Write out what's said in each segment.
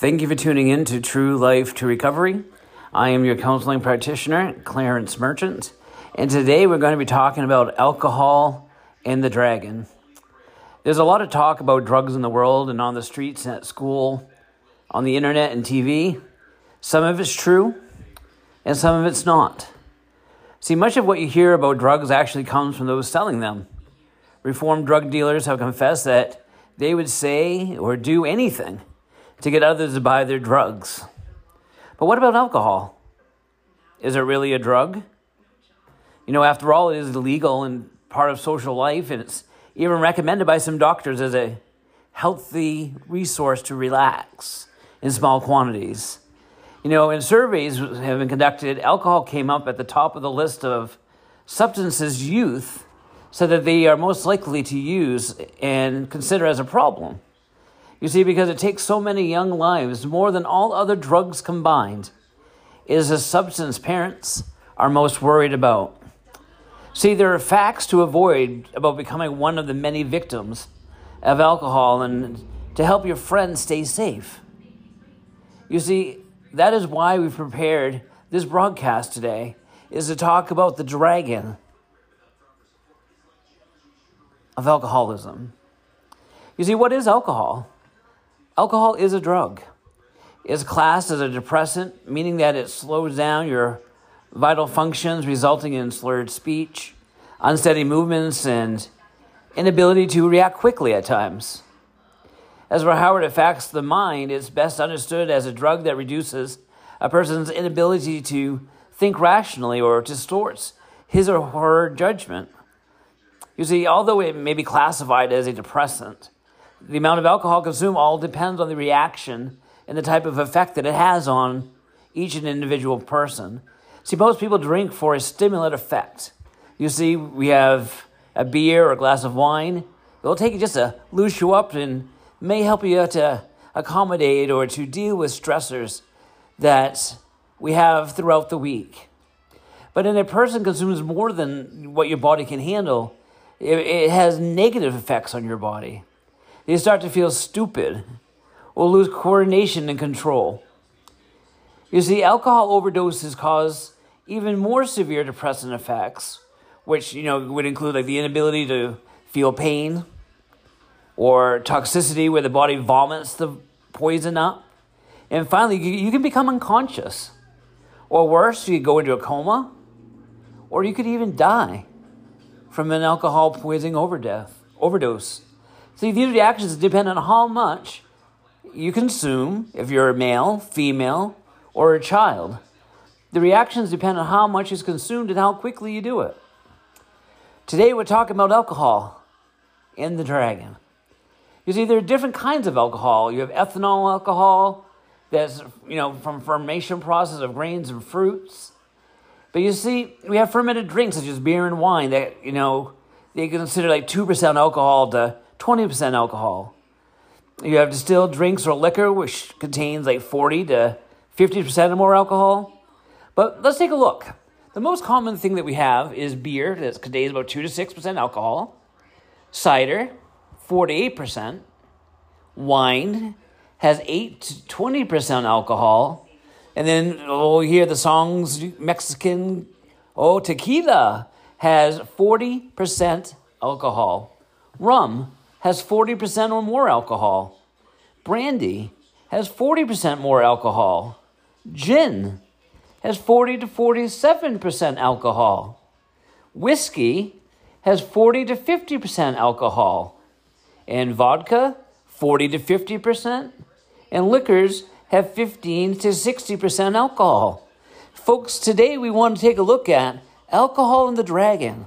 Thank you for tuning in to True Life to Recovery. I am your counseling practitioner, Clarence Merchant, and today we're going to be talking about alcohol and the dragon. There's a lot of talk about drugs in the world and on the streets and at school, on the internet and TV. Some of it's true, and some of it's not. See, much of what you hear about drugs actually comes from those selling them. Reformed drug dealers have confessed that they would say or do anything to get others to buy their drugs. But what about alcohol? Is it really a drug? You know, after all, it is legal and part of social life, and it's even recommended by some doctors as a healthy resource to relax in small quantities. You know, in surveys have been conducted, alcohol came up at the top of the list of substances youth said that they are most likely to use and consider as a problem. You see, because it takes so many young lives, more than all other drugs combined, is a substance parents are most worried about. See, there are facts to avoid about becoming one of the many victims of alcohol and to help your friends stay safe. You see, that is why we've prepared this broadcast today is to talk about the dragon of alcoholism. You see, what is alcohol? Alcohol is a drug. It's classed as a depressant, meaning that it slows down your vital functions, resulting in slurred speech, unsteady movements, and inability to react quickly at times. As for how it affects the mind, it's best understood as a drug that reduces a person's inability to think rationally or distorts his or her judgment. You see, although it may be classified as a depressant, the amount of alcohol consumed all depends on the reaction and the type of effect that it has on each and individual person. See, most people drink for a stimulant effect. You see, we have a beer or a glass of wine. It'll take just to loose you up and may help you to accommodate or to deal with stressors that we have throughout the week. But when a person consumes more than what your body can handle, it, it has negative effects on your body. They start to feel stupid or lose coordination and control. You see, alcohol overdoses cause even more severe depressant effects, which you know would include like the inability to feel pain or toxicity where the body vomits the poison up. And finally, you can become unconscious. Or worse, you could go into a coma, or you could even die from an alcohol poisoning overdose. See, these reactions depend on how much you consume, if you're a male, female, or a child. The reactions depend on how much is consumed and how quickly you do it. Today we're talking about alcohol in the dragon. You see, there are different kinds of alcohol. You have ethanol alcohol, that's you know from fermentation process of grains and fruits. But you see, we have fermented drinks such as beer and wine that you know they consider like two percent alcohol to 20% alcohol. You have distilled drinks or liquor, which contains like 40 to 50% or more alcohol. But let's take a look. The most common thing that we have is beer that contains about 2 to 6% alcohol, cider, 4 to 8%, wine has 8 to 20% alcohol, and then oh, we'll hear the songs Mexican, oh, tequila has 40% alcohol. Rum has 40% or more alcohol. Brandy has 40% more alcohol. Gin has 40 to 47% alcohol. Whiskey has 40 to 50% alcohol. And vodka, 40 to 50%. And liquors have 15 to 60% alcohol. Folks, today we want to take a look at alcohol and the dragon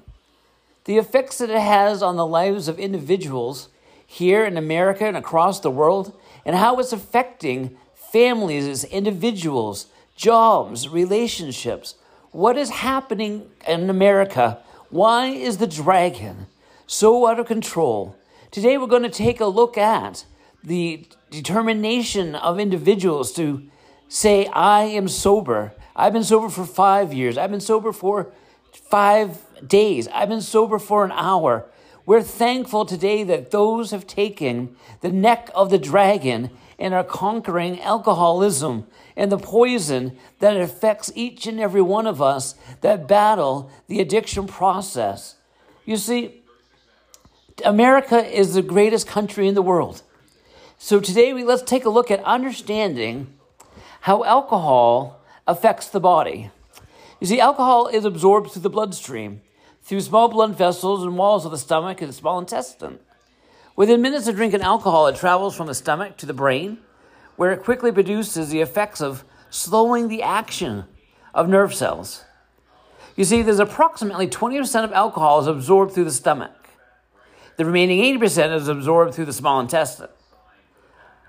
the effects that it has on the lives of individuals here in America and across the world, and how it's affecting families as individuals, jobs, relationships. What is happening in America? Why is the dragon so out of control? Today, we're going to take a look at the determination of individuals to say, I am sober. I've been sober for five years. I've been sober for five days. I've been sober for an hour. We're thankful today that those have taken the neck of the dragon and are conquering alcoholism and the poison that affects each and every one of us that battle the addiction process. You see, America is the greatest country in the world. So today we let's take a look at understanding how alcohol affects the body. You see, alcohol is absorbed through the bloodstream, through small blood vessels and walls of the stomach and small intestine. Within minutes of drinking alcohol, it travels from the stomach to the brain, where it quickly produces the effects of slowing the action of nerve cells. You see, there's approximately 20% of alcohol is absorbed through the stomach. The remaining 80% is absorbed through the small intestine.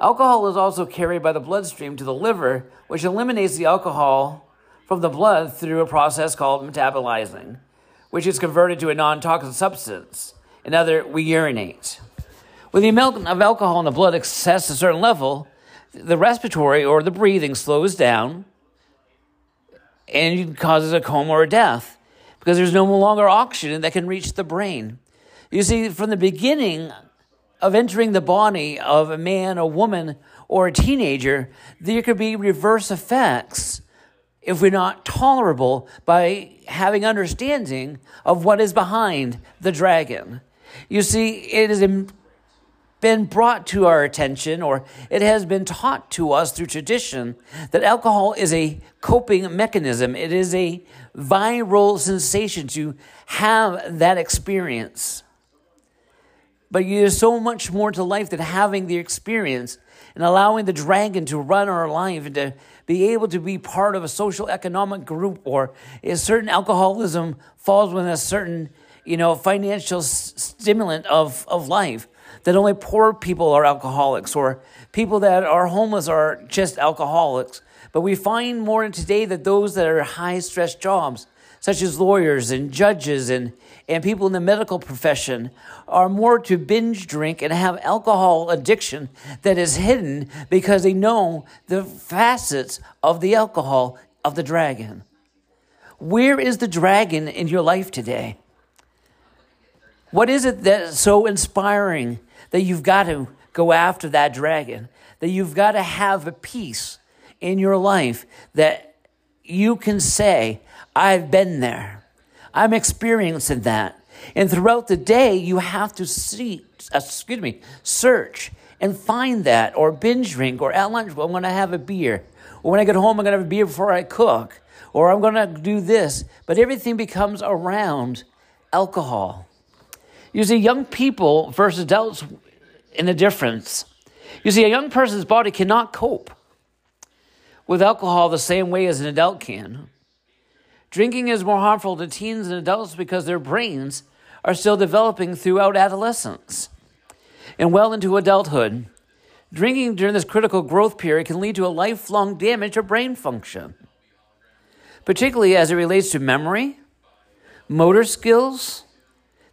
Alcohol is also carried by the bloodstream to the liver, which eliminates the alcohol from the blood through a process called metabolizing, which is converted to a non toxic substance. In other, we urinate. When the amount of alcohol in the blood exceeds a certain level, the respiratory or the breathing slows down and causes a coma or a death because there's no longer oxygen that can reach the brain. You see, from the beginning of entering the body of a man, a woman, or a teenager, there could be reverse effects if we're not tolerable by having understanding of what is behind the dragon. You see, it has been brought to our attention or it has been taught to us through tradition that alcohol is a coping mechanism. It is a viral sensation to have that experience. But there's so much more to life than having the experience and allowing the dragon to run our life and to be able to be part of a social economic group or a certain alcoholism falls within a certain you know financial stimulant of, of life that only poor people are alcoholics or people that are homeless are just alcoholics. But we find more today that those that are high stress jobs, such as lawyers and judges and, and people in the medical profession, are more to binge drink and have alcohol addiction that is hidden because they know the facets of the alcohol of the dragon. Where is the dragon in your life today? What is it that's so inspiring that you've got to go after that dragon, that you've got to have a peace in your life that you can say, I've been there. I'm experiencing that. And throughout the day, you have to see, uh, excuse me, search and find that, or binge drink, or at lunch, I'm going to have a beer. Or when I get home, I'm going to have a beer before I cook. Or I'm going to do this. But everything becomes around alcohol. You see, young people versus adults in the difference. You see, a young person's body cannot cope with alcohol the same way as an adult can. Drinking is more harmful to teens and adults because their brains are still developing throughout adolescence and well into adulthood. Drinking during this critical growth period can lead to a lifelong damage to brain function, particularly as it relates to memory, motor skills,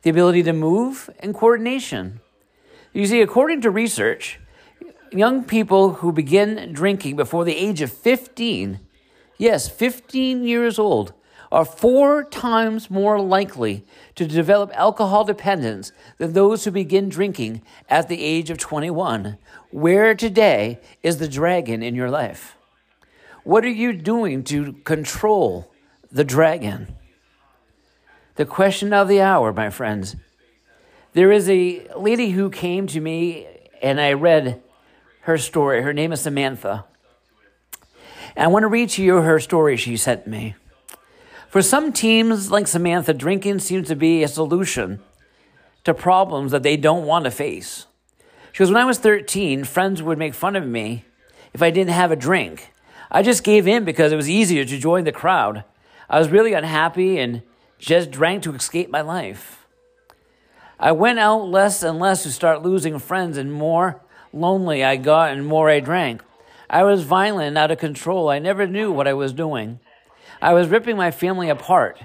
the ability to move, and coordination. You see, according to research, young people who begin drinking before the age of 15, yes, 15 years old, are four times more likely to develop alcohol dependence than those who begin drinking at the age of 21. Where today is the dragon in your life? What are you doing to control the dragon? The question of the hour, my friends. There is a lady who came to me, and I read her story. Her name is Samantha. And I want to read to you her story she sent me. For some teams like Samantha, drinking seems to be a solution to problems that they don't want to face. She goes, When I was 13, friends would make fun of me if I didn't have a drink. I just gave in because it was easier to join the crowd. I was really unhappy and just drank to escape my life. I went out less and less to start losing friends, and more lonely I got and more I drank. I was violent and out of control. I never knew what I was doing. I was ripping my family apart.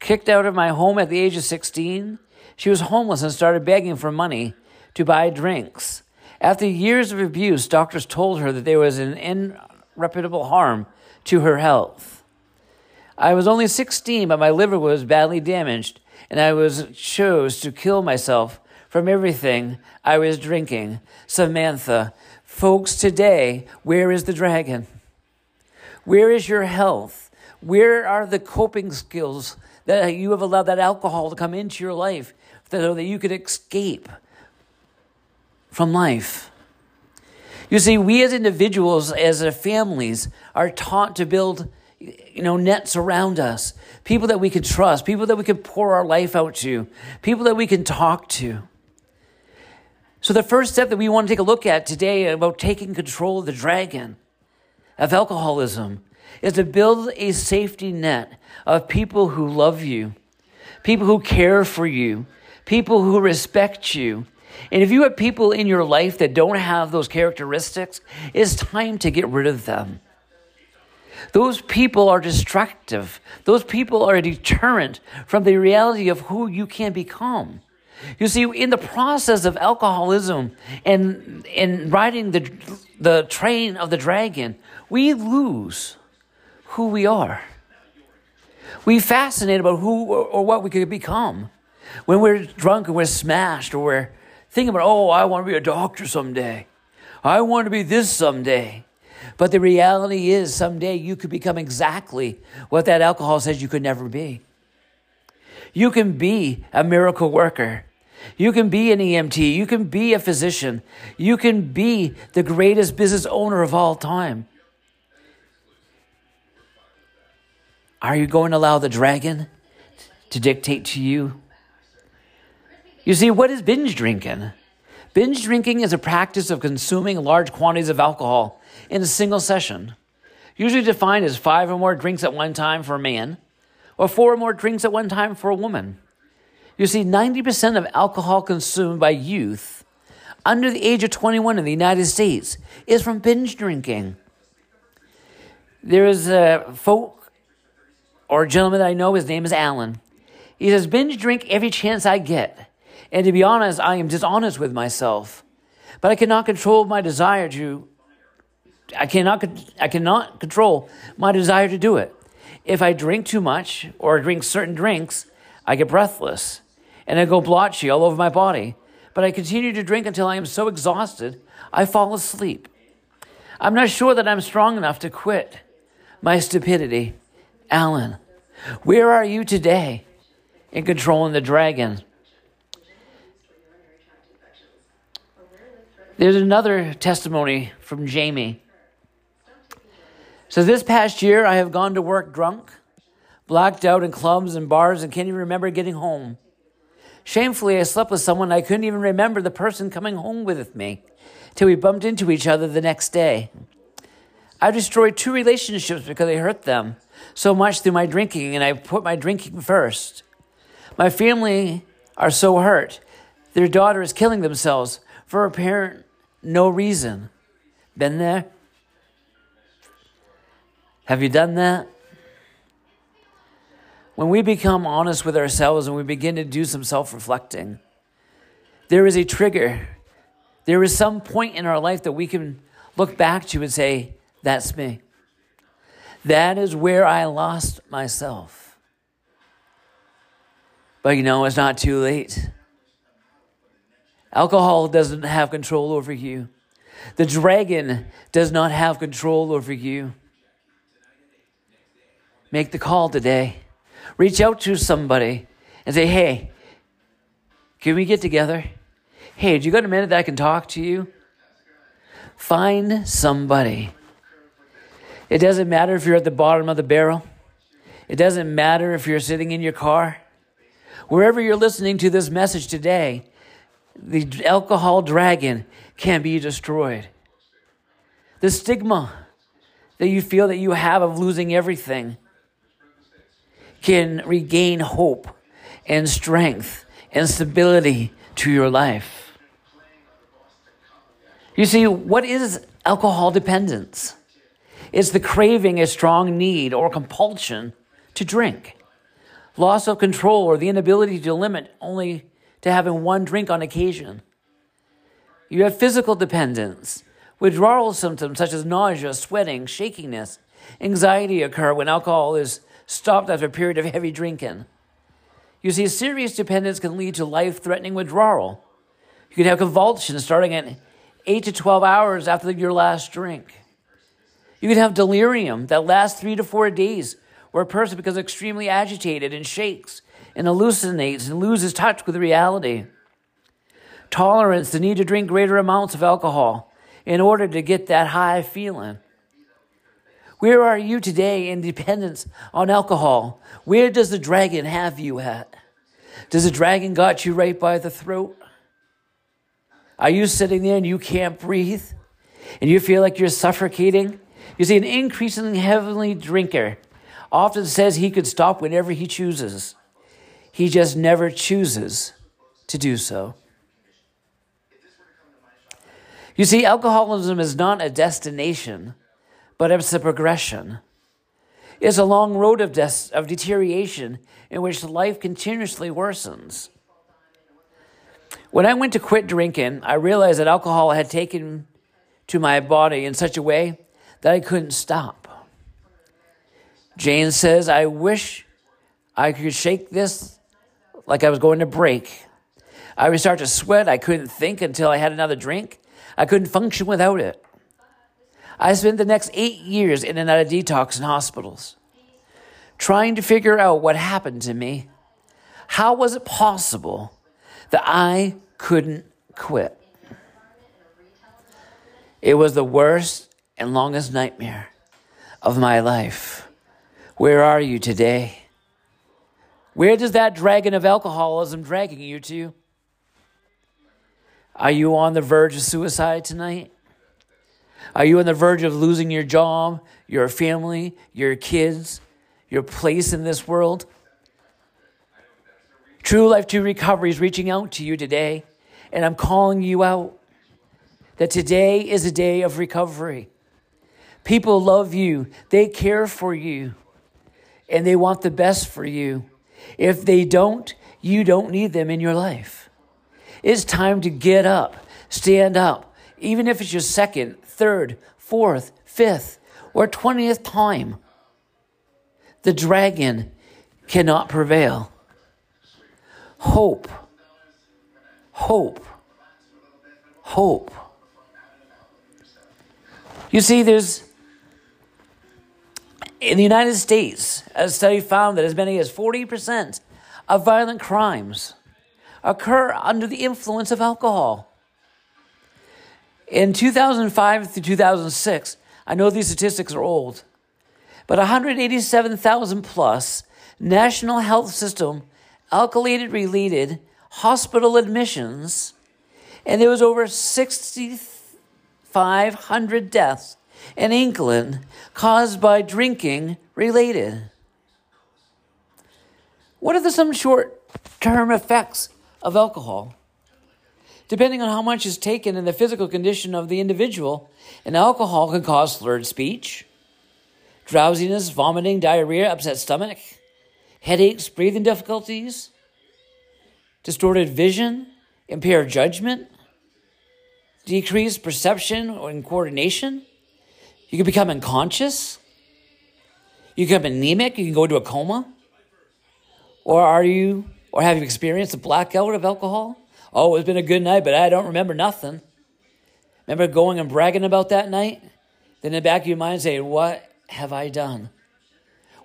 Kicked out of my home at the age of 16, she was homeless and started begging for money to buy drinks. After years of abuse, doctors told her that there was an irreparable harm to her health. I was only 16, but my liver was badly damaged, and I was chose to kill myself from everything I was drinking. Samantha, Folks, today, where is the dragon? Where is your health? Where are the coping skills that you have allowed that alcohol to come into your life so that you could escape from life? You see, we as individuals, as families, are taught to build you know, nets around us, people that we can trust, people that we can pour our life out to, people that we can talk to. So, the first step that we want to take a look at today about taking control of the dragon of alcoholism is to build a safety net of people who love you, people who care for you, people who respect you. And if you have people in your life that don't have those characteristics, it's time to get rid of them. Those people are destructive. Those people are a deterrent from the reality of who you can become. You see, in the process of alcoholism and in riding the, the train of the dragon, we lose who we are. We fascinate about who or, what we could become. When we're drunk and we're smashed or we're thinking about, oh, I want to be a doctor someday. I want to be this someday. But the reality is, someday you could become exactly what that alcohol says you could never be. You can be a miracle worker. You can be an EMT. You can be a physician. You can be the greatest business owner of all time. Are you going to allow the dragon to dictate to you? You see, what is binge drinking? Binge drinking is a practice of consuming large quantities of alcohol in a single session, usually defined as five or more drinks at one time for a man, or four or more drinks at one time for a woman. You see, 90% of alcohol consumed by youth under the age of 21 in the United States is from binge drinking. There is a folk or a gentleman that I know, his name is Alan. He says, binge drink every chance I get. And to be honest, I am dishonest with myself. But I cannot control my desire to, I cannot, I cannot control my desire to do it. If I drink too much or drink certain drinks, I get breathless and I go blotchy all over my body. But I continue to drink until I am so exhausted, I fall asleep. I'm not sure that I'm strong enough to quit my stupidity. Alan, where are you today in controlling the dragon? There's another testimony from Jamie. So this past year, I have gone to work drunk, blacked out in clubs and bars, and can't even remember getting home. Shamefully, I slept with someone I couldn't even remember the person coming home with me till we bumped into each other the next day. I destroyed two relationships because I hurt them so much through my drinking, and I put my drinking first. My family are so hurt. Their daughter is killing themselves for apparent no reason. Been there? Have you done that? When we become honest with ourselves and we begin to do some self reflecting, there is a trigger. There is some point in our life that we can look back to and say, That's me. That is where I lost myself. But you know, it's not too late. Alcohol doesn't have control over you. The dragon does not have control over you. Make the call today. Reach out to somebody and say, hey, can we get together? Hey, do you got a minute that I can talk to you? Find somebody. It doesn't matter if you're at the bottom of the barrel. It doesn't matter if you're sitting in your car. Wherever you're listening to this message today, the alcohol dragon can be destroyed. The stigma that you feel that you have of losing everything can regain hope and strength and stability to your life. You see, what is alcohol dependence? It's the craving, a strong need, or compulsion to drink. Loss of control or the inability to limit only to having one drink on occasion. You have physical dependence. Withdrawal symptoms such as nausea, sweating, shakiness, anxiety occur when alcohol is stopped after a period of heavy drinking. You see, serious dependence can lead to life threatening withdrawal. You can have convulsions starting at 8 to 12 hours after your last drink. You can have delirium that lasts three to four days, where a person becomes extremely agitated and shakes and hallucinates and loses touch with reality. Tolerance, the need to drink greater amounts of alcohol in order to get that high feeling. Where are you today in dependence on alcohol? Where does the dragon have you at? Does the dragon got you right by the throat? Are you sitting there and you can't breathe? And you feel like you're suffocating? You see, an increasingly heavily drinker often says he could stop whenever he chooses. He just never chooses to do so. You see, alcoholism is not a destination, but it's a progression. It's a long road of, des- of deterioration in which life continuously worsens. When I went to quit drinking, I realized that alcohol had taken to my body in such a way that I couldn't stop. Jane says, I wish I could shake this like I was going to break. I would start to sweat. I couldn't think until I had another drink. I couldn't function without it. I spent the next eight years in and out of detox and hospitals, trying to figure out what happened to me. How was it possible that I couldn't quit? It was the worst and longest nightmare of my life. Where are you today? Where does that dragon of alcoholism dragging you to? Are you on the verge of suicide tonight? Are you on the verge of losing your job, your family, your kids, your place in this world? True Life 2 Recovery is reaching out to you today, and I'm calling you out that today is a day of recovery. People love you, they care for you, and they want the best for you. If they don't, you don't need them in your life. It's time to get up, stand up, even if it's your second, third, fourth, fifth, or twentieth time. The dragon cannot prevail. Hope, hope, hope. You see, there's in the United States, a study found that as many as 40% of violent crimes occur under the influence of alcohol. In 2005 through 2006, I know these statistics are old, but 187,000 plus national health system alcohol related hospital admissions, and there was over 6,500 deaths in England caused by drinking related. What are the some short term effects of alcohol? Depending on how much is taken and the physical condition of the individual, an alcohol can cause slurred speech, drowsiness, vomiting, diarrhea, upset stomach, headaches, breathing difficulties, distorted vision, impaired judgment, decreased perception and coordination. You can become unconscious. You can become anemic. You can go into a coma. Or are you, or have you experienced a blackout of alcohol? Oh, it's been a good night, but I don't remember nothing. Remember going and bragging about that night? Then in the back of your mind saying, What have I done?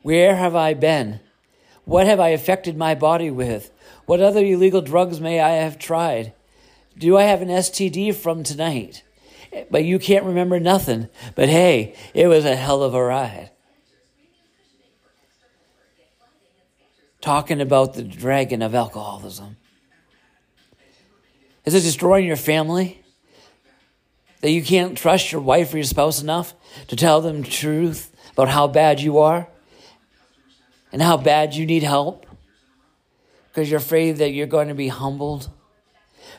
Where have I been? What have I affected my body with? What other illegal drugs may I have tried? Do I have an STD from tonight? But you can't remember nothing. But hey, it was a hell of a ride. Talking about the dragon of alcoholism. Is it destroying your family? That you can't trust your wife or your spouse enough to tell them the truth about how bad you are and how bad you need help? Because you're afraid that you're going to be humbled,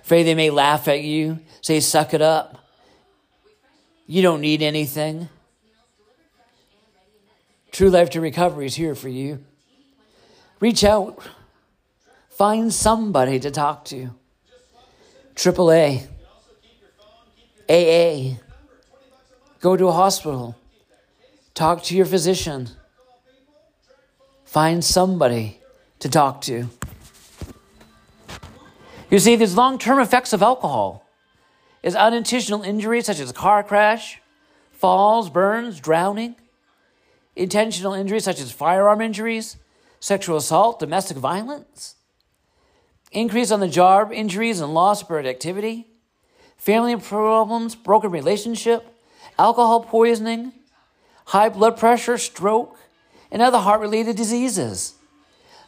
afraid they may laugh at you, say, suck it up. You don't need anything. True Life to Recovery is here for you. Reach out, find somebody to talk to. AAA, AA, go to a hospital, talk to your physician, find somebody to talk to. You see, there's long term effects of alcohol. Is unintentional injury such as a car crash, falls, burns, drowning, intentional injuries such as firearm injuries, sexual assault, domestic violence, increase on the job injuries and loss of productivity, family problems, broken relationship, alcohol poisoning, high blood pressure, stroke, and other heart related diseases.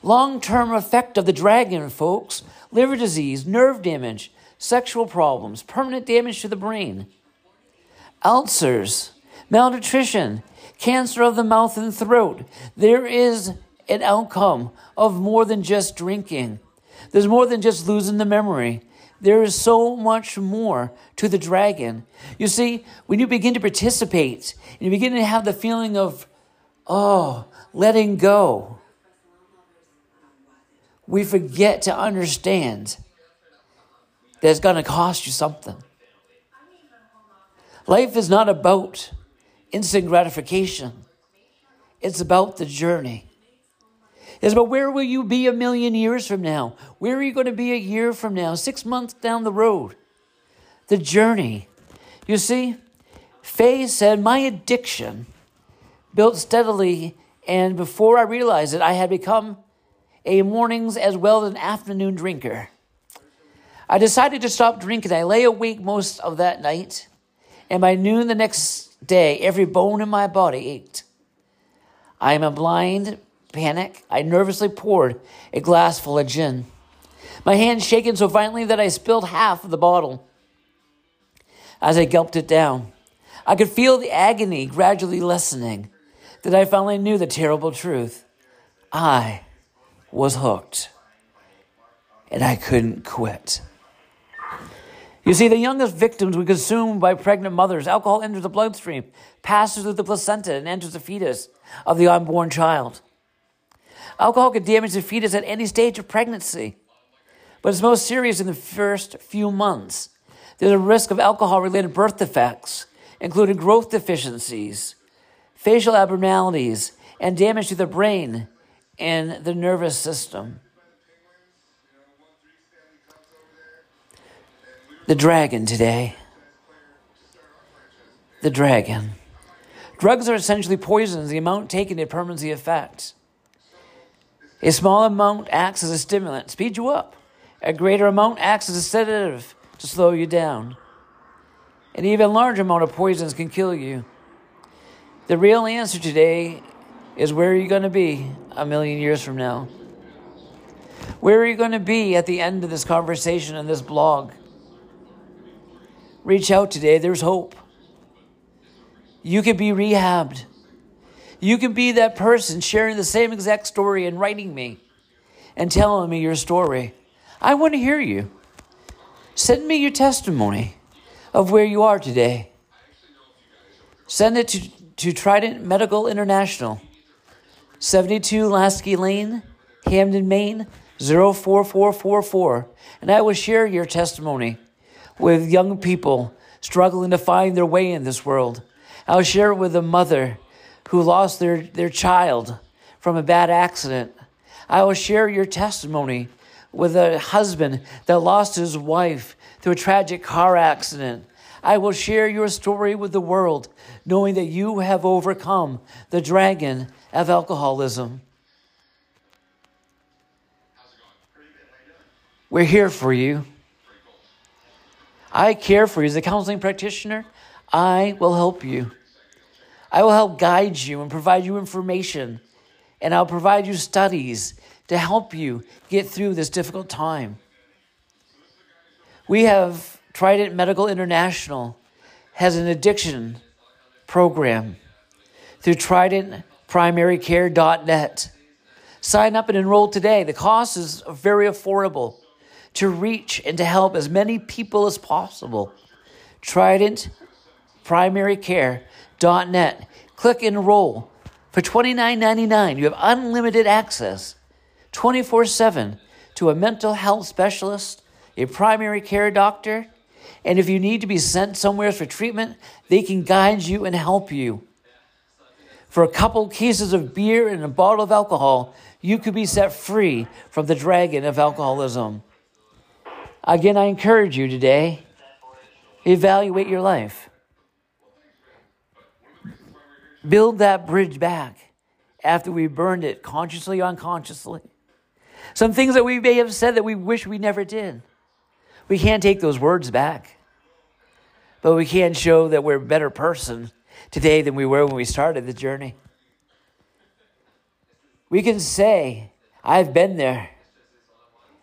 Long term effect of the dragon, folks. Liver disease, nerve damage, sexual problems, permanent damage to the brain, ulcers, malnutrition, cancer of the mouth and throat. There is an outcome of more than just drinking. There's more than just losing the memory. There is so much more to the dragon. You see, when you begin to participate and you begin to have the feeling of, oh, letting go, we forget to understand that it's going to cost you something. Life is not about instant gratification, it's about the journey. It's about where will you be a million years from now? Where are you going to be a year from now? Six months down the road? The journey. You see, Faye said, My addiction built steadily, and before I realized it, I had become a mornings as well as an afternoon drinker. I decided to stop drinking. I lay awake most of that night, and by noon the next day, every bone in my body ached. I am a blind panic. I nervously poured a glass full of gin. My hand shaking so violently that I spilled half of the bottle. As I gulped it down, I could feel the agony gradually lessening. That I finally knew the terrible truth. I was hooked. And I couldn't quit. You see, the youngest victims were consumed by pregnant mothers. Alcohol enters the bloodstream, passes through the placenta, and enters the fetus of the unborn child. Alcohol can damage the fetus at any stage of pregnancy, but it's most serious in the first few months. There's a risk of alcohol related birth defects, including growth deficiencies, facial abnormalities, and damage to the brain and the nervous system. The dragon today. The dragon. Drugs are essentially poisons. The amount taken determines the effect. A small amount acts as a stimulant, speeds you up. A greater amount acts as a sedative to slow you down. An even larger amount of poisons can kill you. The real answer today is where are you going to be a million years from now? Where are you going to be at the end of this conversation and this blog? Reach out today. There's hope. You can be rehabbed. You can be that person sharing the same exact story and writing me and telling me your story. I want to hear you. Send me your testimony of where you are today. Send it to, to Trident Medical International. 72 Lasky Lane, Hampden, Maine, 04444. And I will share your testimony with young people struggling to find their way in this world. I'll share it with a mother who lost their, their child from a bad accident. I will share your testimony with a husband that lost his wife through a tragic car accident. I will share your story with the world, knowing that you have overcome the dragon of alcoholism. We're here for you. I care for you. As a counseling practitioner, I will help you. I will help guide you and provide you information, and I'll provide you studies to help you get through this difficult time. We have Trident Medical International has an addiction program through Trident primarycare.net. Sign up and enroll today. The cost is very affordable to reach and to help as many people as possible. Trident primarycare.net. Click enroll. For $29.99, you have unlimited access 24 7 to a mental health specialist, a primary care doctor, and if you need to be sent somewhere for treatment, they can guide you and help you for a couple cases of beer and a bottle of alcohol, you could be set free from the dragon of alcoholism. Again, I encourage you today Evaluate your life. Build that bridge back after we burned it, consciously or unconsciously. Some things that we may have said that we wish we never did. We can't take those words back. But we can show that we're a better person today than we were when we started the journey. We can say, I've been there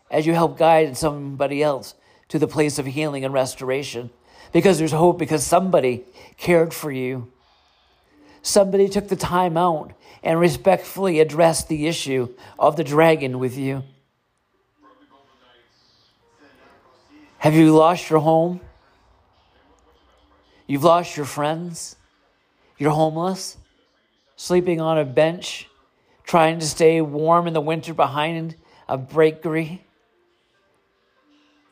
as you help guide somebody else to the place of healing and restoration because there's hope because somebody cared for you. Somebody took the time out and respectfully addressed the issue of the dragon with you. Have you lost your home? You've lost your friends? You're homeless? Sleeping on a bench? Trying to stay warm in the winter behind a bakery?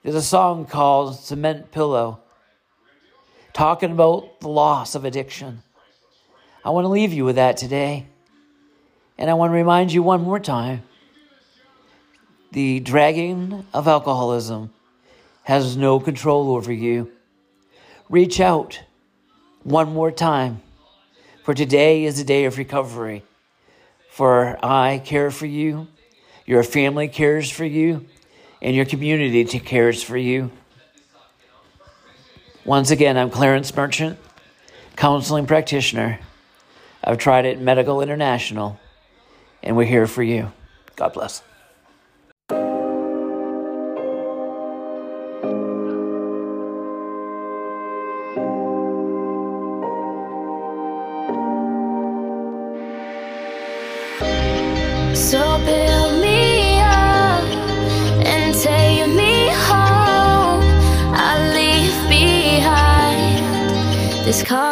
There's a song called Cement Pillow talking about the loss of addiction. I want to leave you with that today. And I want to remind you one more time the dragging of alcoholism has no control over you. Reach out one more time, for today is a day of recovery. For I care for you, your family cares for you, and your community to cares for you. Once again, I'm Clarence Merchant, counseling practitioner. I've Trident Medical International, and we're here for you. God bless.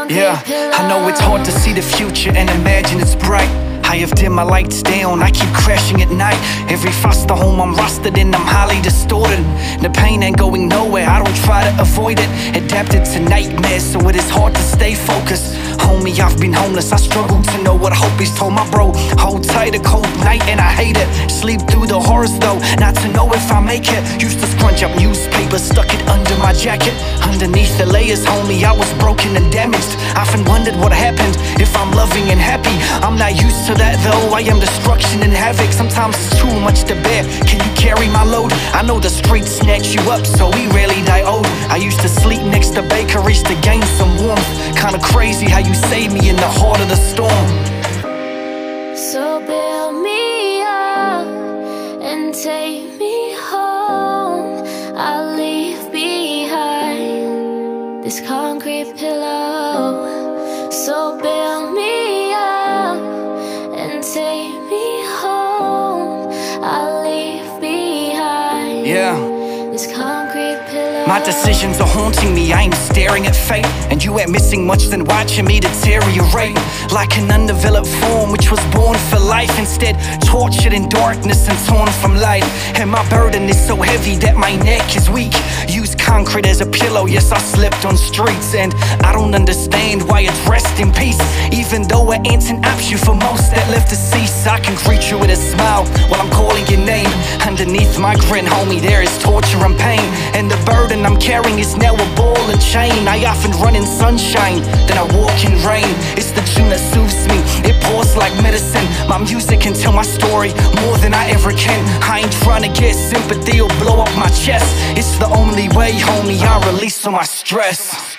Yeah, I know it's hard to see the future and imagine it's bright. I have dimmed my lights down, I keep crashing at night. Every foster home I'm rusted in, I'm highly distorted. The pain ain't going nowhere, I don't try to avoid it. Adapted to nightmares, so it is hard to stay focused. Homie, I've been homeless, I struggle to know what hope is. Told my bro, hold tight, a cold night, and I hate it. Sleep through the horrors though, not to know if I make it. Used to scrunch up newspapers, stuck it under my jacket. Underneath the layers, homie, I was broken and damaged. Often wondered what happened, if I'm loving and happy. I'm not used to that though, I am destruction and havoc. Sometimes it's too much to bear. Can you carry my load? I know the streets snatch you up, so we rarely die old. I used to sleep next to bakeries to gain some warmth. Kinda crazy how you saved me in the heart of the storm. So build me up and take me home. I'll leave behind this concrete pillow. So My decisions are haunting me, I am staring at fate. And you ain't missing much than watching me deteriorate. Like an undeveloped form which was born for life. Instead tortured in darkness and torn from light. And my burden is so heavy that my neck is weak. Use concrete as a pillow, yes I slept on streets. And I don't understand why it's rest in peace. Even though it ain't an option for most that live deceased I can greet you with a smile while I'm calling your name. Underneath my grin, homie, there is torture and pain. And the burden I'm carrying is now a ball and chain. I often run in sunshine, then I walk in rain. It's the tune that soothes me, it pours like medicine. My music can tell my story more than I ever can. I ain't trying to get sympathy or blow up my chest. It's the only way, homie, I release all my stress